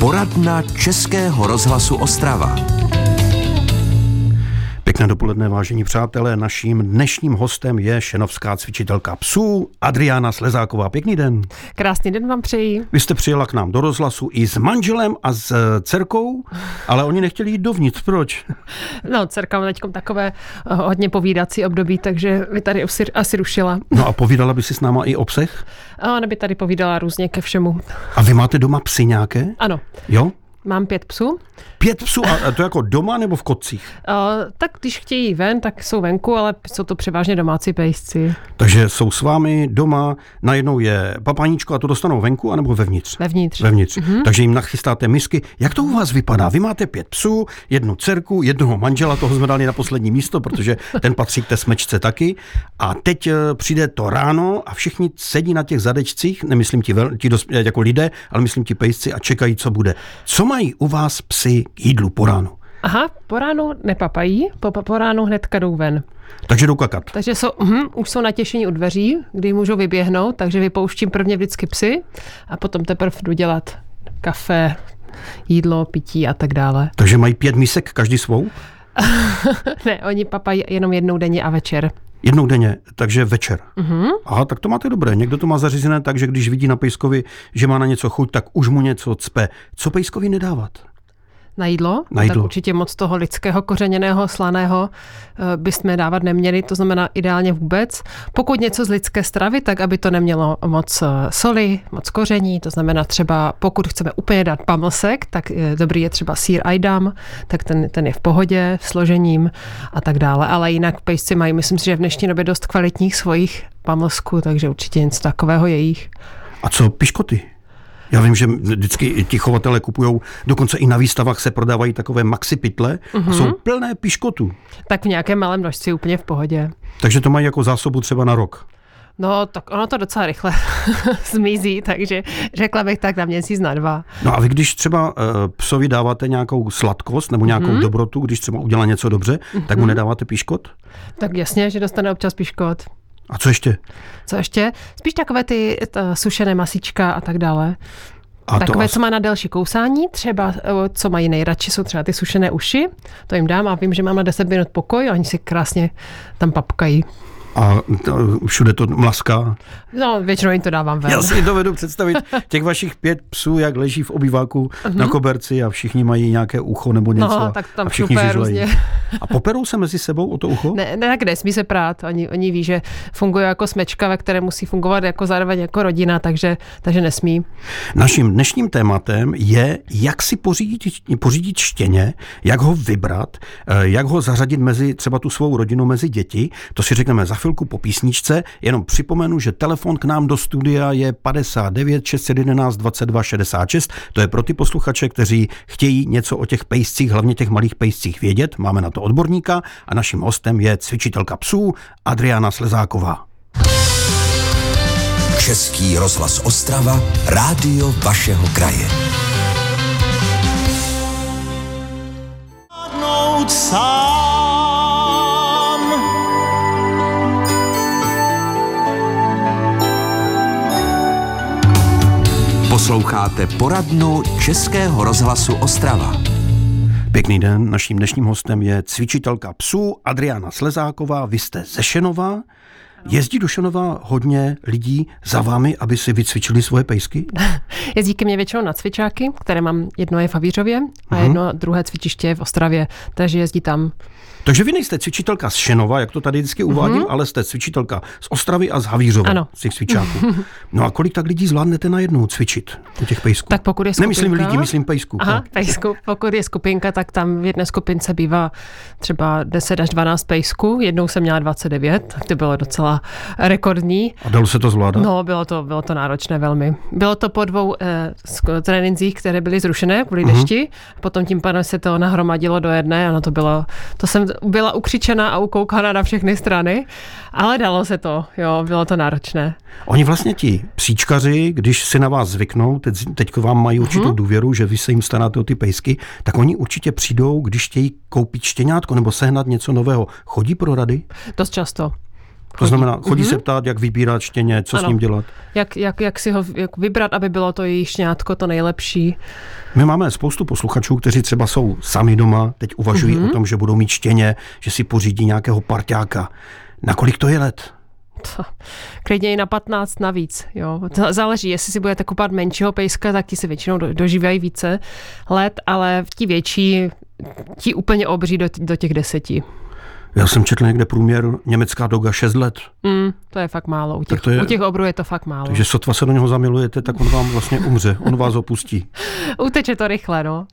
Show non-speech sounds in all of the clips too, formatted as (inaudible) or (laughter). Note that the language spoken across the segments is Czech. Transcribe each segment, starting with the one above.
Poradna Českého rozhlasu Ostrava. Pěkné dopoledne, vážení přátelé. Naším dnešním hostem je šenovská cvičitelka psů Adriana Slezáková. Pěkný den. Krásný den vám přeji. Vy jste přijela k nám do rozhlasu i s manželem a s eh, dcerkou, ale oni nechtěli jít dovnitř. Proč? No, dcerka má teď takové eh, hodně povídací období, takže by tady asi, asi rušila. No a povídala by si s náma i o psech? A ona by tady povídala různě ke všemu. A vy máte doma psy nějaké? Ano. Jo? Mám pět psů. Pět psů? A to jako doma nebo v kotcích? A, tak když chtějí ven, tak jsou venku, ale jsou to převážně domácí pejsci. Takže jsou s vámi doma, najednou je papaníčko a to dostanou venku anebo vevnitř? Vevnitř. Vevnitř. Mm-hmm. Takže jim nachystáte misky. Jak to u vás vypadá? Vy máte pět psů, jednu dcerku, jednoho manžela, toho jsme dali na poslední místo, protože ten patří k té smečce taky. A teď eh, přijde to ráno a všichni sedí na těch zadečcích, nemyslím ti, vel, ti dos, jako lidé, ale myslím ti pejsci a čekají, co bude. Co mají u vás psy k jídlu po ránu? Aha, po ránu nepapají, po, po ránu hnedka jdou ven. Takže jdou kakat. Takže jsou, hm, už jsou natěšení u dveří, kdy můžou vyběhnout, takže vypouštím prvně vždycky psy a potom teprve jdu dělat kafe, jídlo, pití a tak dále. Takže mají pět misek, každý svou? (laughs) ne, oni papají jenom jednou denně a večer. Jednou denně, takže večer. Uh-huh. Aha, tak to máte dobré. Někdo to má zařízené tak, že když vidí na pejskovi, že má na něco chuť, tak už mu něco cpe. Co pejskovi nedávat? Na jídlo? Na jídlo. Tak určitě moc toho lidského kořeněného slaného eh, bychom dávat neměli, to znamená ideálně vůbec. Pokud něco z lidské stravy, tak aby to nemělo moc eh, soli, moc koření, to znamená třeba pokud chceme úplně dát pamlsek, tak dobrý je třeba sír ajdam, tak ten, ten je v pohodě, složením a tak dále. Ale jinak pejsci mají, myslím si, že v dnešní době dost kvalitních svojich pamlsků, takže určitě něco takového jejich. A co piškoty? Já vím, že vždycky ti chovatelé kupují, dokonce i na výstavách se prodávají takové maxi pytle mm-hmm. a jsou plné piškotů. Tak v nějakém malém množství úplně v pohodě. Takže to mají jako zásobu třeba na rok. No, tak ono to docela rychle (laughs) zmizí, takže řekla bych tak na měsíc na dva. No a vy když třeba uh, psovi dáváte nějakou sladkost nebo nějakou mm-hmm. dobrotu, když třeba udělá něco dobře, mm-hmm. tak mu nedáváte piškot? Tak jasně, že dostane občas piškot. A co ještě? Co ještě? Spíš takové ty sušené masíčka a tak dále. A Takové, as... co má na delší kousání, třeba co mají nejradši, jsou třeba ty sušené uši, to jim dám a vím, že mám na 10 minut pokoj a oni si krásně tam papkají. A všude to mlaská? No, většinou jim to dávám ven. Já si dovedu představit těch vašich pět psů, jak leží v obýváku uh-huh. na koberci a všichni mají nějaké ucho nebo něco. No, tak tam a všichni různě. A poperou se mezi sebou o to ucho? Ne, ne tak nesmí se prát. Oni, oni ví, že funguje jako smečka, ve které musí fungovat jako zároveň jako rodina, takže, takže nesmí. Naším dnešním tématem je, jak si pořídit, pořídit štěně, jak ho vybrat, eh, jak ho zařadit mezi třeba tu svou rodinu, mezi děti. To si řekneme za chvilku po písničce. Jenom připomenu, že telefon k nám do studia je 59 611 22 66. To je pro ty posluchače, kteří chtějí něco o těch pejscích, hlavně těch malých pejscích vědět. Máme na to odborníka a naším hostem je cvičitelka psů Adriana Slezáková. Český rozhlas Ostrava, rádio vašeho kraje. Posloucháte poradnu Českého rozhlasu Ostrava. Pěkný den, naším dnešním hostem je cvičitelka psů Adriana Slezáková. Vy jste ze Šenova. Jezdí do Šenova hodně lidí za vámi, aby si vycvičili svoje pejsky? (laughs) Jezdí ke mně většinou na cvičáky, které mám, jedno je v Havířově a uh-huh. jedno druhé cvičiště je v Ostravě, takže jezdí tam takže vy nejste cvičitelka z Šenova, jak to tady vždycky uvádím, mm-hmm. ale jste cvičitelka z Ostravy a z Havířova, ano. z těch cvičáků. (laughs) No a kolik tak lidí zvládnete najednou cvičit u těch pejsků? Tak pokud je skupinka... Nemyslím lidí, myslím pejsků. Aha, pejsku. Pokud je skupinka, tak tam v jedné skupince bývá třeba 10 až 12 pejsků. Jednou jsem měla 29, tak to bylo docela rekordní. A dalo se to zvládat? No, bylo to, bylo to náročné velmi. Bylo to po dvou eh, trénincích, které byly zrušené kvůli uh-huh. dešti. Potom tím pádem se to nahromadilo do jedné. Ano, to bylo, to jsem byla ukřičena a ukoukána na všechny strany, ale dalo se to, jo, bylo to náročné. Oni vlastně ti psíčkaři, když si na vás zvyknou, teď, teď vám mají určitou hmm. důvěru, že vy se jim staráte o ty pejsky, tak oni určitě přijdou, když chtějí koupit štěňátko nebo sehnat něco nového. Chodí pro rady? Dost často. To znamená, chodí mm-hmm. se ptát, jak vybírat štěně, co ano. s ním dělat. Jak, jak, jak si ho jak vybrat, aby bylo to jejich šťátko to nejlepší. My máme spoustu posluchačů, kteří třeba jsou sami doma, teď uvažují mm-hmm. o tom, že budou mít štěně, že si pořídí nějakého parťáka. Na kolik to je let? To, klidně i na 15 navíc. Jo. Záleží, jestli si budete kupovat menšího pejska, tak ti se většinou dožívají více let, ale ti větší, ti úplně obří do, do těch deseti. Já jsem četl někde průměr německá doga 6 let. Mm, to je fakt málo. U těch, je, u těch obrů je to fakt málo. Takže sotva se do něho zamilujete, tak on vám vlastně umře. On vás opustí. (laughs) Uteče to rychle, no.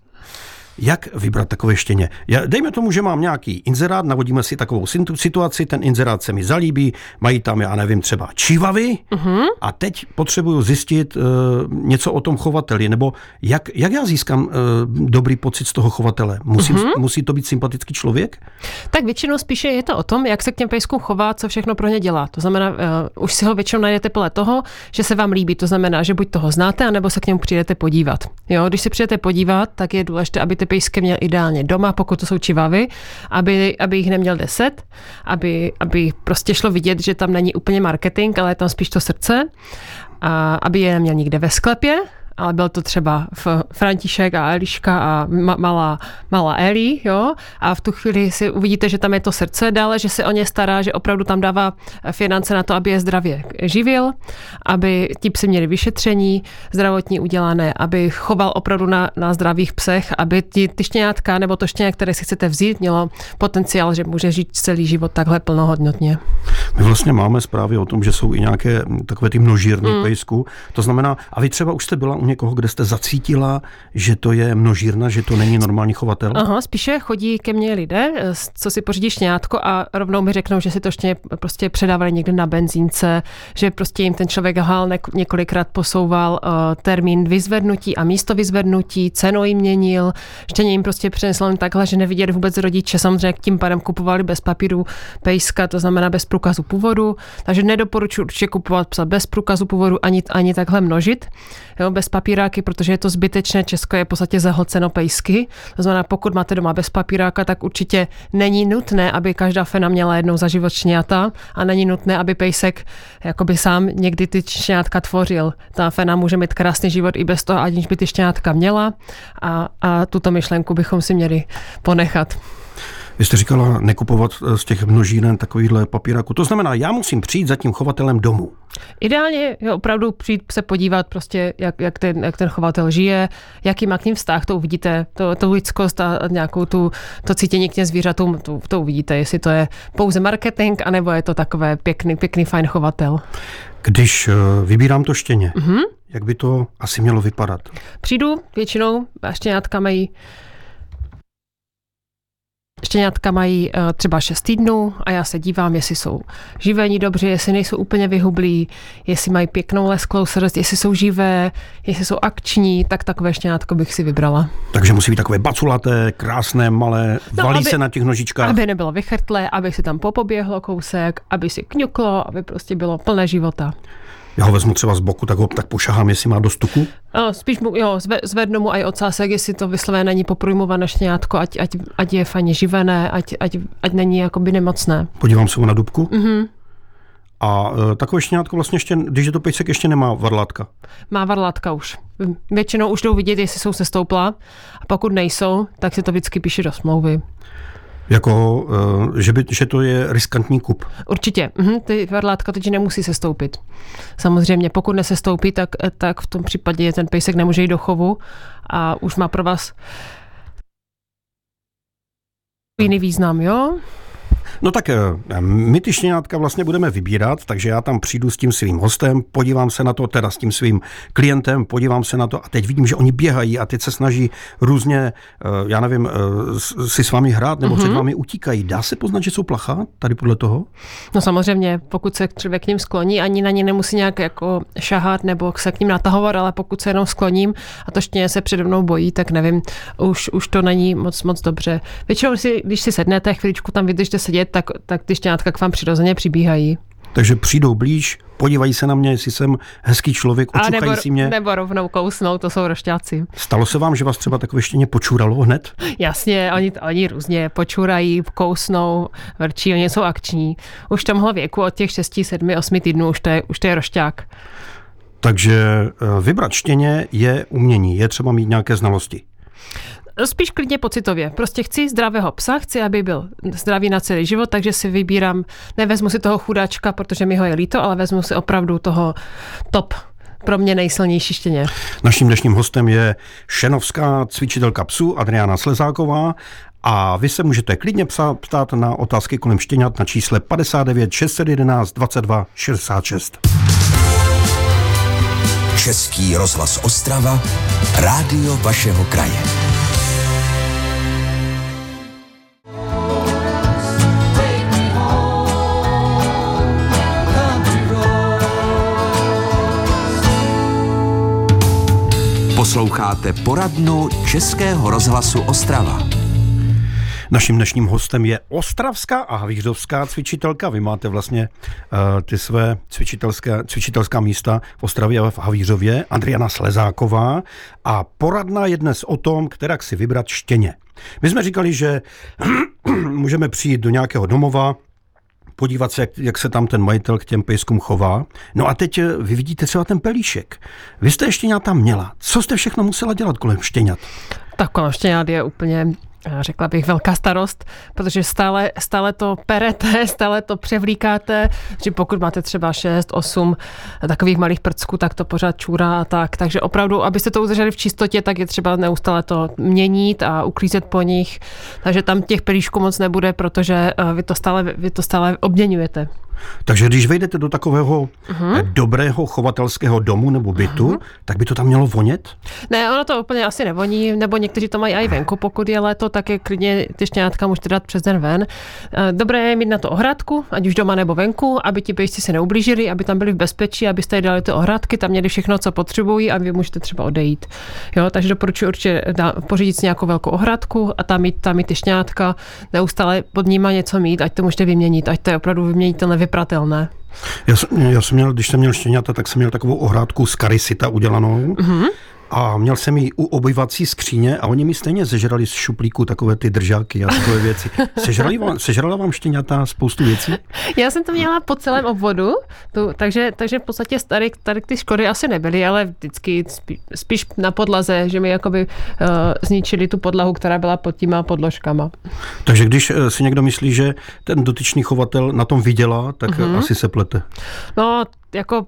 Jak vybrat takové štěně? Já, dejme tomu, že mám nějaký inzerát, navodíme si takovou situaci, ten inzerát se mi zalíbí, mají tam, já nevím, třeba čívavy uh-huh. a teď potřebuju zjistit uh, něco o tom chovateli, nebo jak, jak já získám uh, dobrý pocit z toho chovatele? Musím, uh-huh. Musí to být sympatický člověk? Tak většinou spíše je to o tom, jak se k těm pejskům chová, co všechno pro ně dělá. To znamená, uh, už si ho většinou najdete podle toho, že se vám líbí. To znamená, že buď toho znáte, anebo se k němu přijdete podívat. Jo, když se přijdete podívat, tak je důležité, aby ty pejsky měl ideálně doma, pokud to jsou čivavy, aby, aby jich neměl deset, aby, aby prostě šlo vidět, že tam není úplně marketing, ale je tam spíš to srdce, a aby je neměl nikde ve sklepě, ale byl to třeba František a Eliška a malá, malá Eli, jo, a v tu chvíli si uvidíte, že tam je to srdce, dále, že se o ně stará, že opravdu tam dává finance na to, aby je zdravě živil, aby ti psi měli vyšetření zdravotní udělané, aby choval opravdu na, na zdravých psech, aby ti, ty štěňátka nebo to štěně, které si chcete vzít, mělo potenciál, že může žít celý život takhle plnohodnotně. My vlastně máme zprávy o tom, že jsou i nějaké takové ty množírny mm. pejsku. To znamená, a vy třeba už jste byla u někoho, kde jste zacítila, že to je množírna, že to není normální chovatel? Aha, spíše chodí ke mně lidé, co si pořídí šňátko a rovnou mi řeknou, že si to štěně prostě předávali někde na benzínce, že prostě jim ten člověk hál několikrát posouval uh, termín vyzvednutí a místo vyzvednutí, cenu jim měnil, štěně jim prostě přinesl takhle, že neviděli vůbec rodiče, samozřejmě tím pádem kupovali bez papíru pejska, to znamená bez průkazu původu, takže nedoporučuji určitě kupovat psa bez průkazu původu ani, ani takhle množit, jo, bez papíráky, protože je to zbytečné. Česko je v podstatě zahlceno pejsky. To znamená, pokud máte doma bez papíráka, tak určitě není nutné, aby každá fena měla jednou za život šňata a není nutné, aby pejsek jakoby sám někdy ty šňátka tvořil. Ta fena může mít krásný život i bez toho, aniž by ty šňátka měla a, a tuto myšlenku bychom si měli ponechat. Vy jste říkala nekupovat z těch množíren takovýhle papíráku. To znamená, já musím přijít za tím chovatelem domů. Ideálně je opravdu přijít se podívat, prostě, jak, jak, ten, jak ten chovatel žije, jaký má k ním vztah, to uvidíte, to, to lidskost a nějakou tu, to cítění k těm zvířatům, to, to uvidíte, jestli to je pouze marketing, anebo je to takové pěkný, pěkný, fajn chovatel. Když eh, vybírám to štěně, mm-hmm. jak by to asi mělo vypadat? Přijdu většinou, a štěňátka mají Štěňátka mají uh, třeba 6 týdnů a já se dívám, jestli jsou živení dobře, jestli nejsou úplně vyhublí, jestli mají pěknou lesklou srst, jestli jsou živé, jestli jsou akční, tak takové štěňátko bych si vybrala. Takže musí být takové baculaté, krásné, malé, no, valí aby, se na těch nožičkách. Aby nebylo vychrtlé, aby si tam popoběhlo kousek, aby si kňuklo, aby prostě bylo plné života. Já ho vezmu třeba z boku, tak ho tak pošahám, jestli má dost tuku? No, spíš mu, jo, zvednu mu aj ocásek, jestli to vyslovené není poprujmované štěňátko, ať, ať, ať je fajně živené, ať, ať, ať není jakoby nemocné. Podívám se mu na dubku. Mm-hmm. A e, takové štěňátko vlastně ještě, když je to pejsek, ještě nemá varlátka. Má varlátka už. Většinou už jdou vidět, jestli jsou sestoupla. A pokud nejsou, tak se to vždycky píše do smlouvy. Jako, eh, že, by, že to je riskantní kup. Určitě. Mhm, ty varlátka teď nemusí se stoupit. Samozřejmě, pokud nesestoupí, tak, tak v tom případě ten pejsek nemůže jít do chovu a už má pro vás jiný význam, jo? No tak eh, my ty štěňátka vlastně budeme vybírat, takže já tam přijdu s tím svým hostem, podívám se na to, teda s tím svým klientem, podívám se na to a teď vidím, že oni běhají a teď se snaží různě, eh, já nevím, eh, si s vámi hrát nebo mm-hmm. před vámi utíkají. Dá se poznat, že jsou placha tady podle toho? No samozřejmě, pokud se člověk k ním skloní, ani na ně nemusí nějak jako šahat nebo se k ním natahovat, ale pokud se jenom skloním a to štěně se přede mnou bojí, tak nevím, už, už to není moc, moc dobře. Většinou si, když si sednete, chvíličku tam vydržte sedět, tak, tak ty štěňátka k vám přirozeně přibíhají. Takže přijdou blíž, podívají se na mě, jestli jsem hezký člověk, A očuchají nebo, si mě. nebo rovnou kousnou, to jsou rošťáci. Stalo se vám, že vás třeba takové štěně počuralo hned? Jasně, oni, oni různě počurají, kousnou, vrčí, oni jsou akční. Už v tomhle věku od těch 6, 7, 8 týdnů už to je, už to je rošťák. Takže eh, vybrat štěně je umění, je třeba mít nějaké znalosti. Spíš klidně pocitově. Prostě chci zdravého psa, chci, aby byl zdravý na celý život, takže si vybírám, nevezmu si toho chudáčka, protože mi ho je líto, ale vezmu si opravdu toho top pro mě nejsilnější štěně. Naším dnešním hostem je šenovská cvičitelka psů Adriana Slezáková a vy se můžete klidně psa ptát na otázky kolem štěňat na čísle 59 611 22 66. Český rozhlas Ostrava, rádio vašeho kraje. Posloucháte poradnu Českého rozhlasu Ostrava. Naším dnešním hostem je ostravská a havířovská cvičitelka. Vy máte vlastně uh, ty své cvičitelské, cvičitelská místa v Ostravě a v Havířově. Adriana Slezáková. A poradna je dnes o tom, kterak si vybrat štěně. My jsme říkali, že (clears throat) můžeme přijít do nějakého domova, podívat se, jak, jak se tam ten majitel k těm pejskům chová. No a teď eh, vy vidíte třeba ten pelíšek. Vy jste štěňata měla. Co jste všechno musela dělat kolem štěňat? Tak kolem štěňat je úplně řekla bych, velká starost, protože stále, stále to perete, (laughs) stále to převlíkáte, že pokud máte třeba 6, 8 takových malých prcků, tak to pořád čůrá a tak. Takže opravdu, abyste to udrželi v čistotě, tak je třeba neustále to měnit a uklízet po nich. Takže tam těch pelíšků moc nebude, protože vy to stále, vy to stále obměňujete. Takže když vejdete do takového uh-huh. dobrého chovatelského domu nebo bytu, uh-huh. tak by to tam mělo vonět? Ne, ono to úplně asi nevoní, nebo někteří to mají i venku, pokud je léto, tak je klidně ty štěňátka můžete dát přes den ven. Eh, dobré je mít na to ohrádku, ať už doma nebo venku, aby ti pejsci se neublížili, aby tam byli v bezpečí, abyste dali ty ohrádky, tam měli všechno, co potřebují a vy můžete třeba odejít. Jo, takže doporučuji určitě pořídit si nějakou velkou ohrádku a tam mít, tam mít ty štěňátka, neustále pod nima něco mít, ať to můžete vyměnit, ať to je opravdu vyměnitelné vypratelné. Já jsem, já jsem měl, když jsem měl štěňata, tak jsem měl takovou ohrádku z karisita udělanou. Mm-hmm. A měl jsem ji u obyvací skříně a oni mi stejně zežrali z šuplíku takové ty držáky a takové věci. Sežrali vám, sežrala vám štěňata spoustu věcí? Já jsem to měla po celém obvodu, tu, takže, takže v podstatě tady, tady ty škody asi nebyly, ale vždycky spíš, spíš na podlaze, že mi jakoby uh, zničili tu podlahu, která byla pod těma podložkama. Takže když eh, si někdo myslí, že ten dotyčný chovatel na tom vydělá, tak mm-hmm. asi se plete. No, jako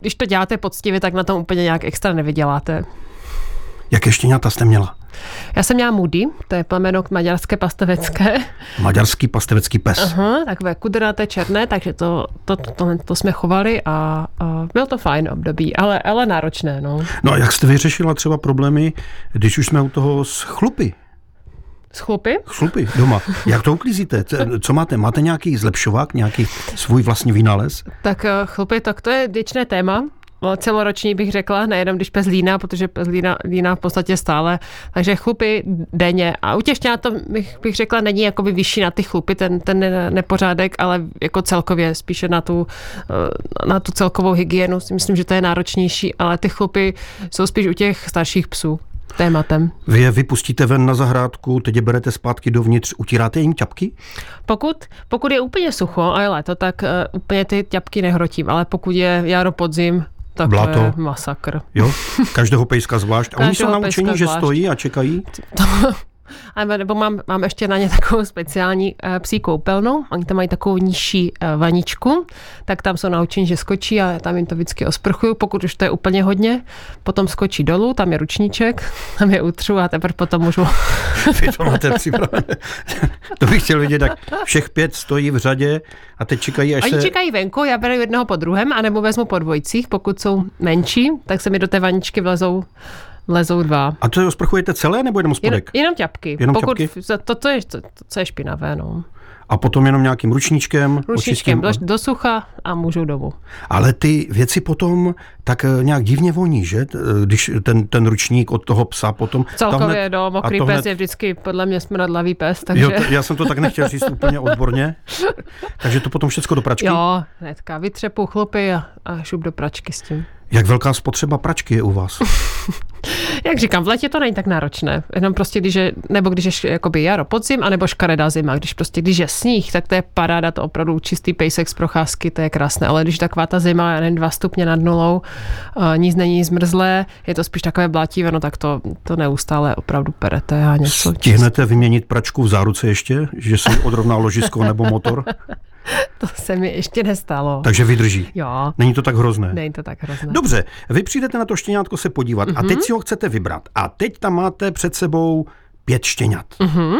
když to děláte poctivě, tak na tom úplně nějak extra nevyděláte. Jaké štěňata jste měla? Já jsem měla Moody, to je plemeno maďarské pastevecké. Maďarský pastevecký pes. Aha, takové kudrnaté černé, takže to, to, to, to, to jsme chovali a, a bylo to fajn období, ale, ale náročné. No. no a jak jste vyřešila třeba problémy, když už jsme u toho s chlupy? Z chlupy? Chlupy doma. Jak to uklízíte? Co máte? Máte nějaký zlepšovák, nějaký svůj vlastní vynález? Tak eh, chlupy, tak to je věčné téma celoroční bych řekla, nejenom když pes líná, protože pes líná, líná v podstatě stále. Takže chlupy denně. A u to bych, bych řekla, není jakoby vyšší na ty chlupy, ten, ten nepořádek, ale jako celkově spíše na tu, eh, na tu celkovou hygienu. Myslím, že to je náročnější, ale ty chlupy jsou spíš u těch starších psů tématem. Vy je vypustíte ven na zahrádku, teď je berete zpátky dovnitř, utíráte jim ťapky? Pokud, pokud je úplně sucho a je léto, tak uh, úplně ty ťapky nehrotím, ale pokud je jaro, podzim, tak Blato. to je masakr. Jo? Každého pejska zvlášť. A oni jsou naučení, že stojí a čekají? A nebo mám, mám ještě na ně takovou speciální uh, psí koupelnu. Oni tam mají takovou nižší uh, vaničku, tak tam jsou naučení, že skočí a tam jim to vždycky osprchuju, pokud už to je úplně hodně. Potom skočí dolů, tam je ručníček, (laughs) tam je utřu a teprve potom můžu... (laughs) Vy to máte připravené. (laughs) to bych chtěl vidět, tak všech pět stojí v řadě a teď čekají, až Oni se... čekají venku, já beru jednoho po druhém, anebo vezmu po dvojcích, pokud jsou menší, tak se mi do té vaničky vlezou Lezou dva. A to sprchujete celé nebo jenom spodek? Jen, jenom ťapky. Jenom Pokud, ťapky? To, to, je, to, to, co je špinavé, no. a potom jenom nějakým ručníčkem. Ručníčkem do, do sucha a můžu domů. Ale ty věci potom tak eh, nějak divně voní, že? Když ten, ten ručník od toho psa potom... Celkově, hned, no, mokrý pes hned... je vždycky podle mě smradlavý pes, takže... Jo, to, já jsem to tak nechtěl říct úplně odborně. (laughs) Takže to potom všechno do pračky? Jo, hnedka vytřepu chlupy a, a šup do pračky s tím. Jak velká spotřeba pračky je u vás? (laughs) Jak říkám, v létě to není tak náročné. Jenom prostě, když je, nebo když je jakoby jaro, podzim, anebo škaredá zima. Když prostě, když je sníh, tak to je paráda, to opravdu čistý pejsek z procházky, to je krásné. Ale když taková ta zima, já nevím, dva stupně nad nulou, uh, nic není zmrzlé, je to spíš takové blátivé, no tak to, to neustále opravdu perete a něco. Stihnete vyměnit pračku v záruce ještě, že se odrovná ložisko nebo motor? (laughs) (laughs) To se mi ještě nestalo. Takže vydrží. Jo. Není to tak hrozné. Není to tak hrozné. Dobře, vy přijdete na to štěňátko se podívat mm-hmm. a teď mhm. si ho chcete vybrat. A teď tam máte před sebou pět štěňat. Mm-hmm.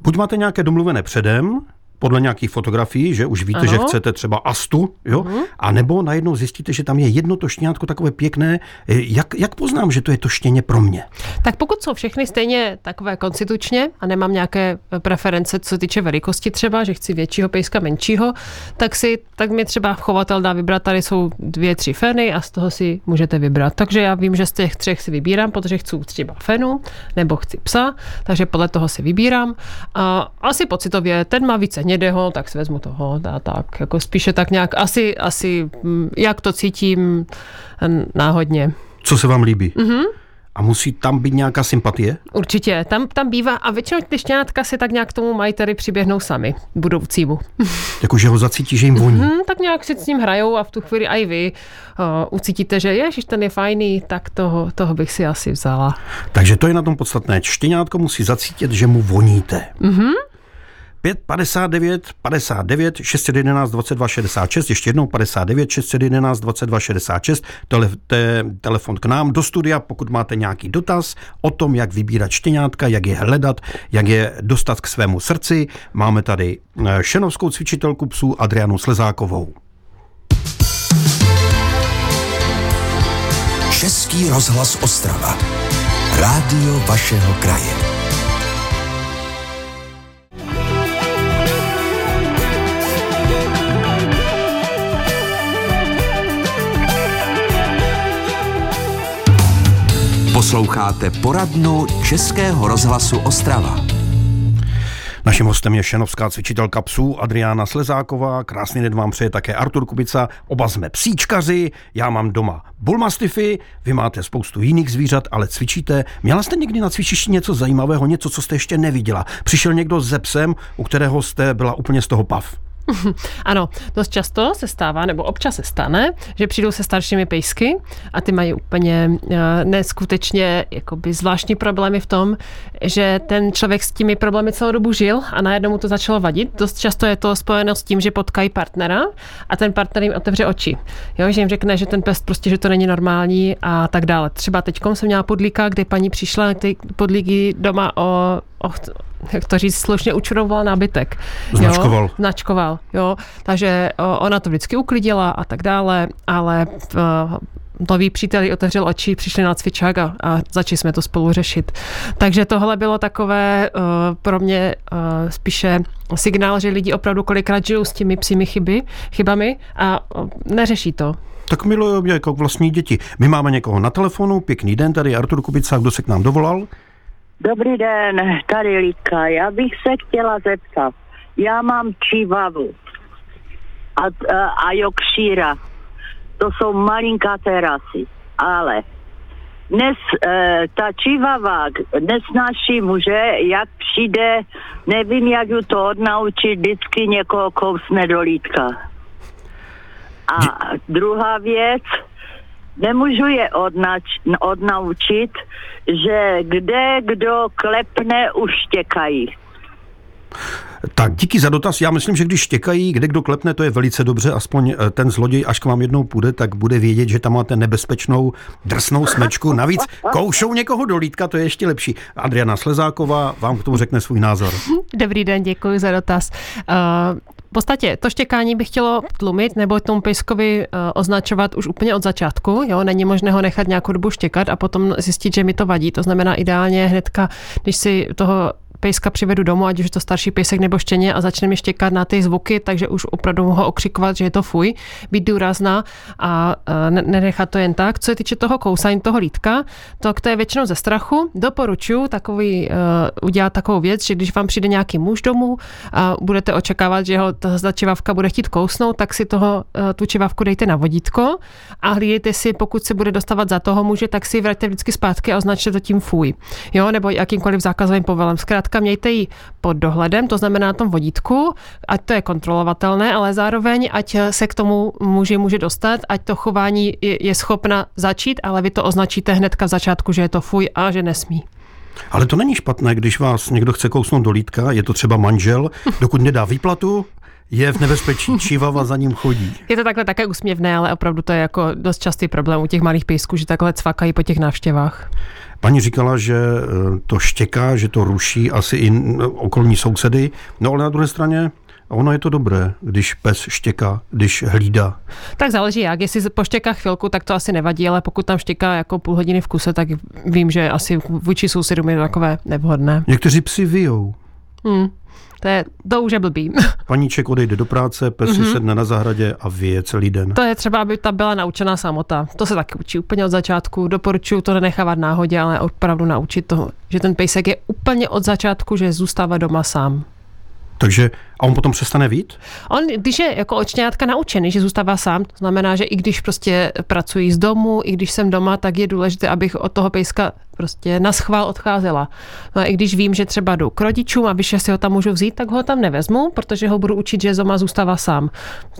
Buď máte nějaké domluvené předem, podle nějakých fotografií, že už víte, ano. že chcete třeba astu, jo? Uh-huh. A nebo najednou zjistíte, že tam je jedno to štěňátko takové pěkné. Jak, jak poznám, že to je to štěně pro mě? Tak pokud jsou všechny stejně takové konstitučně a nemám nějaké preference, co se týče velikosti třeba, že chci většího pejska, menšího, tak si, tak mi třeba chovatel dá vybrat, tady jsou dvě, tři feny a z toho si můžete vybrat. Takže já vím, že z těch třech si vybírám, protože chci třeba fenu nebo chci psa, takže podle toho si vybírám. A asi pocitově ten má více hnědého, tak si vezmu toho a tak. Jako spíše tak nějak, asi, asi mm, jak to cítím náhodně. Co se vám líbí? Mm-hmm. A musí tam být nějaká sympatie? Určitě, tam, tam bývá a většinou ty štěňátka si tak nějak k tomu mají tady přiběhnou sami, budoucímu. (laughs) Jakože ho zacítí, že jim voní. Mm, tak nějak si s ním hrajou a v tu chvíli i vy uh, ucítíte, že ježiš, ten je fajný, tak toho, toho bych si asi vzala. Takže to je na tom podstatné. Štěňátko musí zacítit, že mu voníte. Mm-hmm. 5, 59, 59, 611, 22, 66, ještě jednou 59, 611, 22, 66, tele, te, telefon k nám do studia, pokud máte nějaký dotaz o tom, jak vybírat štěňátka, jak je hledat, jak je dostat k svému srdci. Máme tady eh, šenovskou cvičitelku psů Adrianu Slezákovou. Český rozhlas Ostrava. Rádio vašeho kraje. Posloucháte poradnu Českého rozhlasu Ostrava. Naším hostem je šenovská cvičitelka psů Adriána Slezáková. Krásný den vám přeje také Artur Kubica. Oba jsme psíčkaři, já mám doma bulmastify, vy máte spoustu jiných zvířat, ale cvičíte. Měla jste někdy na cvičišti něco zajímavého, něco, co jste ještě neviděla? Přišel někdo se psem, u kterého jste byla úplně z toho pav? (laughs) ano, dost často se stává, nebo občas se stane, že přijdou se staršími pejsky a ty mají úplně uh, neskutečně jakoby zvláštní problémy v tom, že ten člověk s těmi problémy celou dobu žil a najednou mu to začalo vadit. Dost často je to spojeno s tím, že potkají partnera a ten partner jim otevře oči. Jo, že jim řekne, že ten pes prostě, že to není normální a tak dále. Třeba teď jsem měla podlíka, kdy paní přišla ty podlíky doma o, o jak to říct, slušně učuroval nábytek. Značkoval. Jo? Značkoval, jo. Takže ona to vždycky uklidila a tak dále, ale nový přítel otevřel oči, přišli na cvičák a, a začali jsme to spolu řešit. Takže tohle bylo takové uh, pro mě uh, spíše signál, že lidi opravdu kolikrát žijou s těmi psími chyby, chybami a uh, neřeší to. Tak milují mě jako vlastní děti. My máme někoho na telefonu, pěkný den, tady Artur Kubica, kdo se k nám dovolal? Dobrý den, tady Lidka. Já bych se chtěla zeptat. Já mám čivavu a, a, a jokšíra. To jsou malinká terasy, ale dnes e, ta čivava nesnáší muže, jak přijde, nevím, jak ju to odnaučit, vždycky někoho kousne do lítka. A druhá věc, nemůžu je odnač, odnaučit, že kde kdo klepne, už štěkají. Tak díky za dotaz. Já myslím, že když štěkají, kde kdo klepne, to je velice dobře. Aspoň eh, ten zloděj, až k vám jednou půjde, tak bude vědět, že tam máte nebezpečnou drsnou smečku. Navíc koušou někoho do lítka, to je ještě lepší. Adriana Slezáková vám k tomu řekne svůj názor. (laughs) Dobrý den, děkuji za dotaz. V podstatě to štěkání bych chtělo tlumit nebo tomu pejskovi uh, označovat už úplně od začátku. Jo? Není možné ho nechat nějakou dobu štěkat a potom zjistit, že mi to vadí. To znamená ideálně hnedka, když si toho pejska přivedu domů, ať už je to starší pejsek nebo štěně a začne mi štěkat na ty zvuky, takže už opravdu mohu okřikovat, že je to fuj, být důrazná a nenechat to jen tak. Co se týče toho kousání toho lítka, tak to je většinou ze strachu. Doporučuji takový, uh, udělat takovou věc, že když vám přijde nějaký muž domů a budete očekávat, že ho ta čivavka bude chtít kousnout, tak si toho, uh, tu čivavku dejte na vodítko a hlídejte si, pokud se bude dostávat za toho muže, tak si vraťte vždycky zpátky a označte to tím fuj. Jo, nebo jakýmkoliv zákazovým povelem. Zkrátka mějte ji pod dohledem, to znamená na tom vodítku, ať to je kontrolovatelné, ale zároveň, ať se k tomu muži může dostat, ať to chování je, je schopna začít, ale vy to označíte hnedka v začátku, že je to fuj a že nesmí. Ale to není špatné, když vás někdo chce kousnout do lítka, je to třeba manžel, dokud nedá výplatu, je v nebezpečí, čivava za ním chodí. Je to takhle také úsměvné, ale opravdu to je jako dost častý problém u těch malých pejsků, že takhle cvakají po těch návštěvách. Paní říkala, že eh, to štěká, že to ruší asi i okolní sousedy, no ale na druhé straně ono je to dobré, když pes štěká, když hlídá. Tak záleží jak. Jestli poštěká chvilku, tak to asi nevadí, ale pokud tam štěká jako půl hodiny v kuse, tak vím, že asi vůči sousedům je takové nevhodné. Někteří psi vyjou. Hmm. To, je, to už je blbý. (laughs) Paníček odejde do práce, pes mm-hmm. si sedne na zahradě a vyje celý den. To je třeba, aby ta byla naučená samota. To se taky učí úplně od začátku. Doporučuji to nenechávat náhodě, ale opravdu naučit toho, že ten pejsek je úplně od začátku, že zůstává doma sám. Takže a on potom přestane vít? On, když je jako očňátka naučený, že zůstává sám, to znamená, že i když prostě pracuji z domu, i když jsem doma, tak je důležité, abych od toho pejska prostě na schvál odcházela. No a i když vím, že třeba jdu k rodičům a víš, že si ho tam můžu vzít, tak ho tam nevezmu, protože ho budu učit, že doma zůstává sám.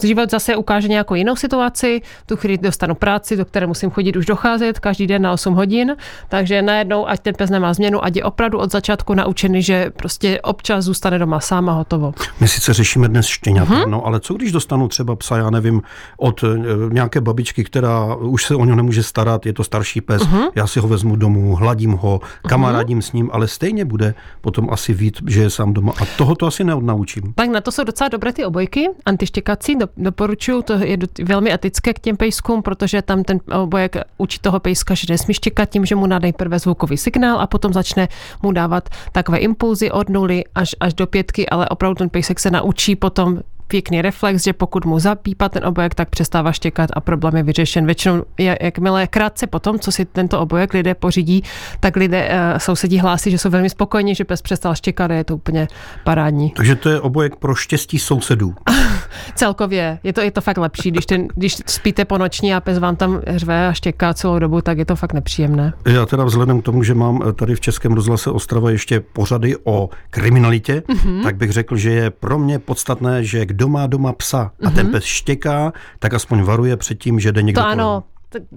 Život zase ukáže nějakou jinou situaci, tu chvíli dostanu práci, do které musím chodit už docházet každý den na 8 hodin, takže najednou, ať ten pes nemá změnu, ať je opravdu od začátku naučený, že prostě občas zůstane doma sám a hotovo. My sice řešíme dnes štěňata, hmm? no ale co když dostanu třeba psa, já nevím, od e, nějaké babičky, která už se o něho nemůže starat, je to starší pes, hmm? já si ho vezmu domů, hladím ho, kamarádím uh-huh. s ním, ale stejně bude potom asi vít, že je sám doma. A toho to asi neodnaučím. Tak na to jsou docela dobré ty obojky, antištěkací, do, doporučuju, to je velmi etické k těm pejskům, protože tam ten obojek učí toho pejska, že nesmí štěkat tím, že mu dá nejprve zvukový signál a potom začne mu dávat takové impulzy od nuly až, až do pětky, ale opravdu ten pejsek se naučí potom pěkný reflex, že pokud mu zapípá ten obojek, tak přestává štěkat a problém je vyřešen. Většinou, jakmile krátce potom, co si tento obojek lidé pořídí, tak lidé uh, sousedí hlásí, že jsou velmi spokojení, že pes přestal štěkat a je to úplně parádní. Takže to je obojek pro štěstí sousedů. (laughs) Celkově je to, je to fakt lepší, když, ten, když spíte po noční a pes vám tam řve a štěká celou dobu, tak je to fakt nepříjemné. Já teda vzhledem k tomu, že mám eh, tady v Českém rozhlase Ostrava ještě pořady o kriminalitě, mm-hmm. tak bych řekl, že je pro mě podstatné, že kdo má doma psa. A mm-hmm. ten pes štěká, tak aspoň varuje před tím, že jde někdo To ano,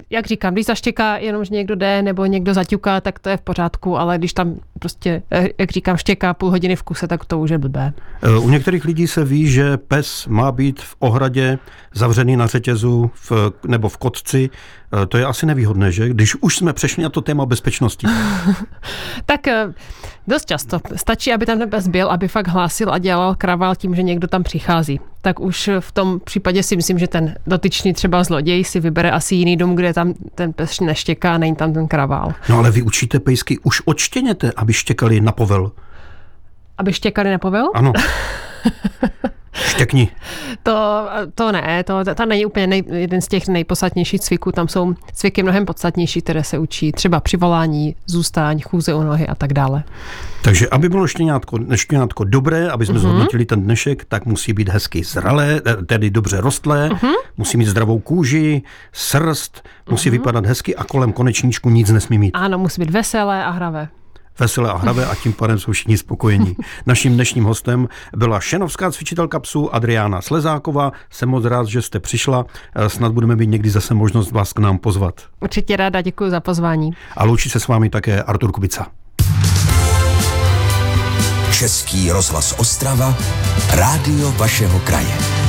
jak říkám, když zaštěká jenom, že někdo jde nebo někdo zaťuká, tak to je v pořádku, ale když tam prostě, eh, jak říkám, štěká půl hodiny v kuse, tak to už je blbé. Eh, u některých lidí se ví, že pes má být v ohradě zavřený na řetězu v, nebo v kotci. Eh, to je asi nevýhodné, že? Když už jsme přešli na to téma bezpečnosti. (laughs) tak dost často. Stačí, aby tam ten pes byl, aby fakt hlásil a dělal kravál tím, že někdo tam přichází. Tak už v tom případě si myslím, že ten dotyčný třeba zloděj si vybere asi jiný dům, kde tam ten pes neštěká, není tam ten kravál. No ale vy učíte pejsky už od štěněte, aby štěkali na povel. Aby štěkali na povel? Ano. (laughs) Štěkni. To, to ne, to, to není úplně nej, jeden z těch nejpodstatnějších cviků. Tam jsou cviky mnohem podstatnější, které se učí třeba přivolání, zůstání, chůze u nohy a tak dále. Takže aby bylo štěňátko, štěňátko dobré, aby jsme uh-huh. zhodnotili ten dnešek, tak musí být hezky zralé, eh, tedy dobře rostlé, uh-huh. musí mít zdravou kůži, srst, musí uh-huh. vypadat hezky a kolem konečníčku nic nesmí mít. Ano, musí být veselé a hravé veselé a hravé a tím pádem jsou všichni spokojení. (laughs) Naším dnešním hostem byla šenovská cvičitelka psů Adriána Slezáková. Jsem moc rád, že jste přišla. Eh, snad budeme mít někdy zase možnost vás k nám pozvat. Určitě ráda, děkuji za pozvání. A loučí se s vámi také Artur Kubica. Český rozhlas Ostrava, rádio vašeho kraje.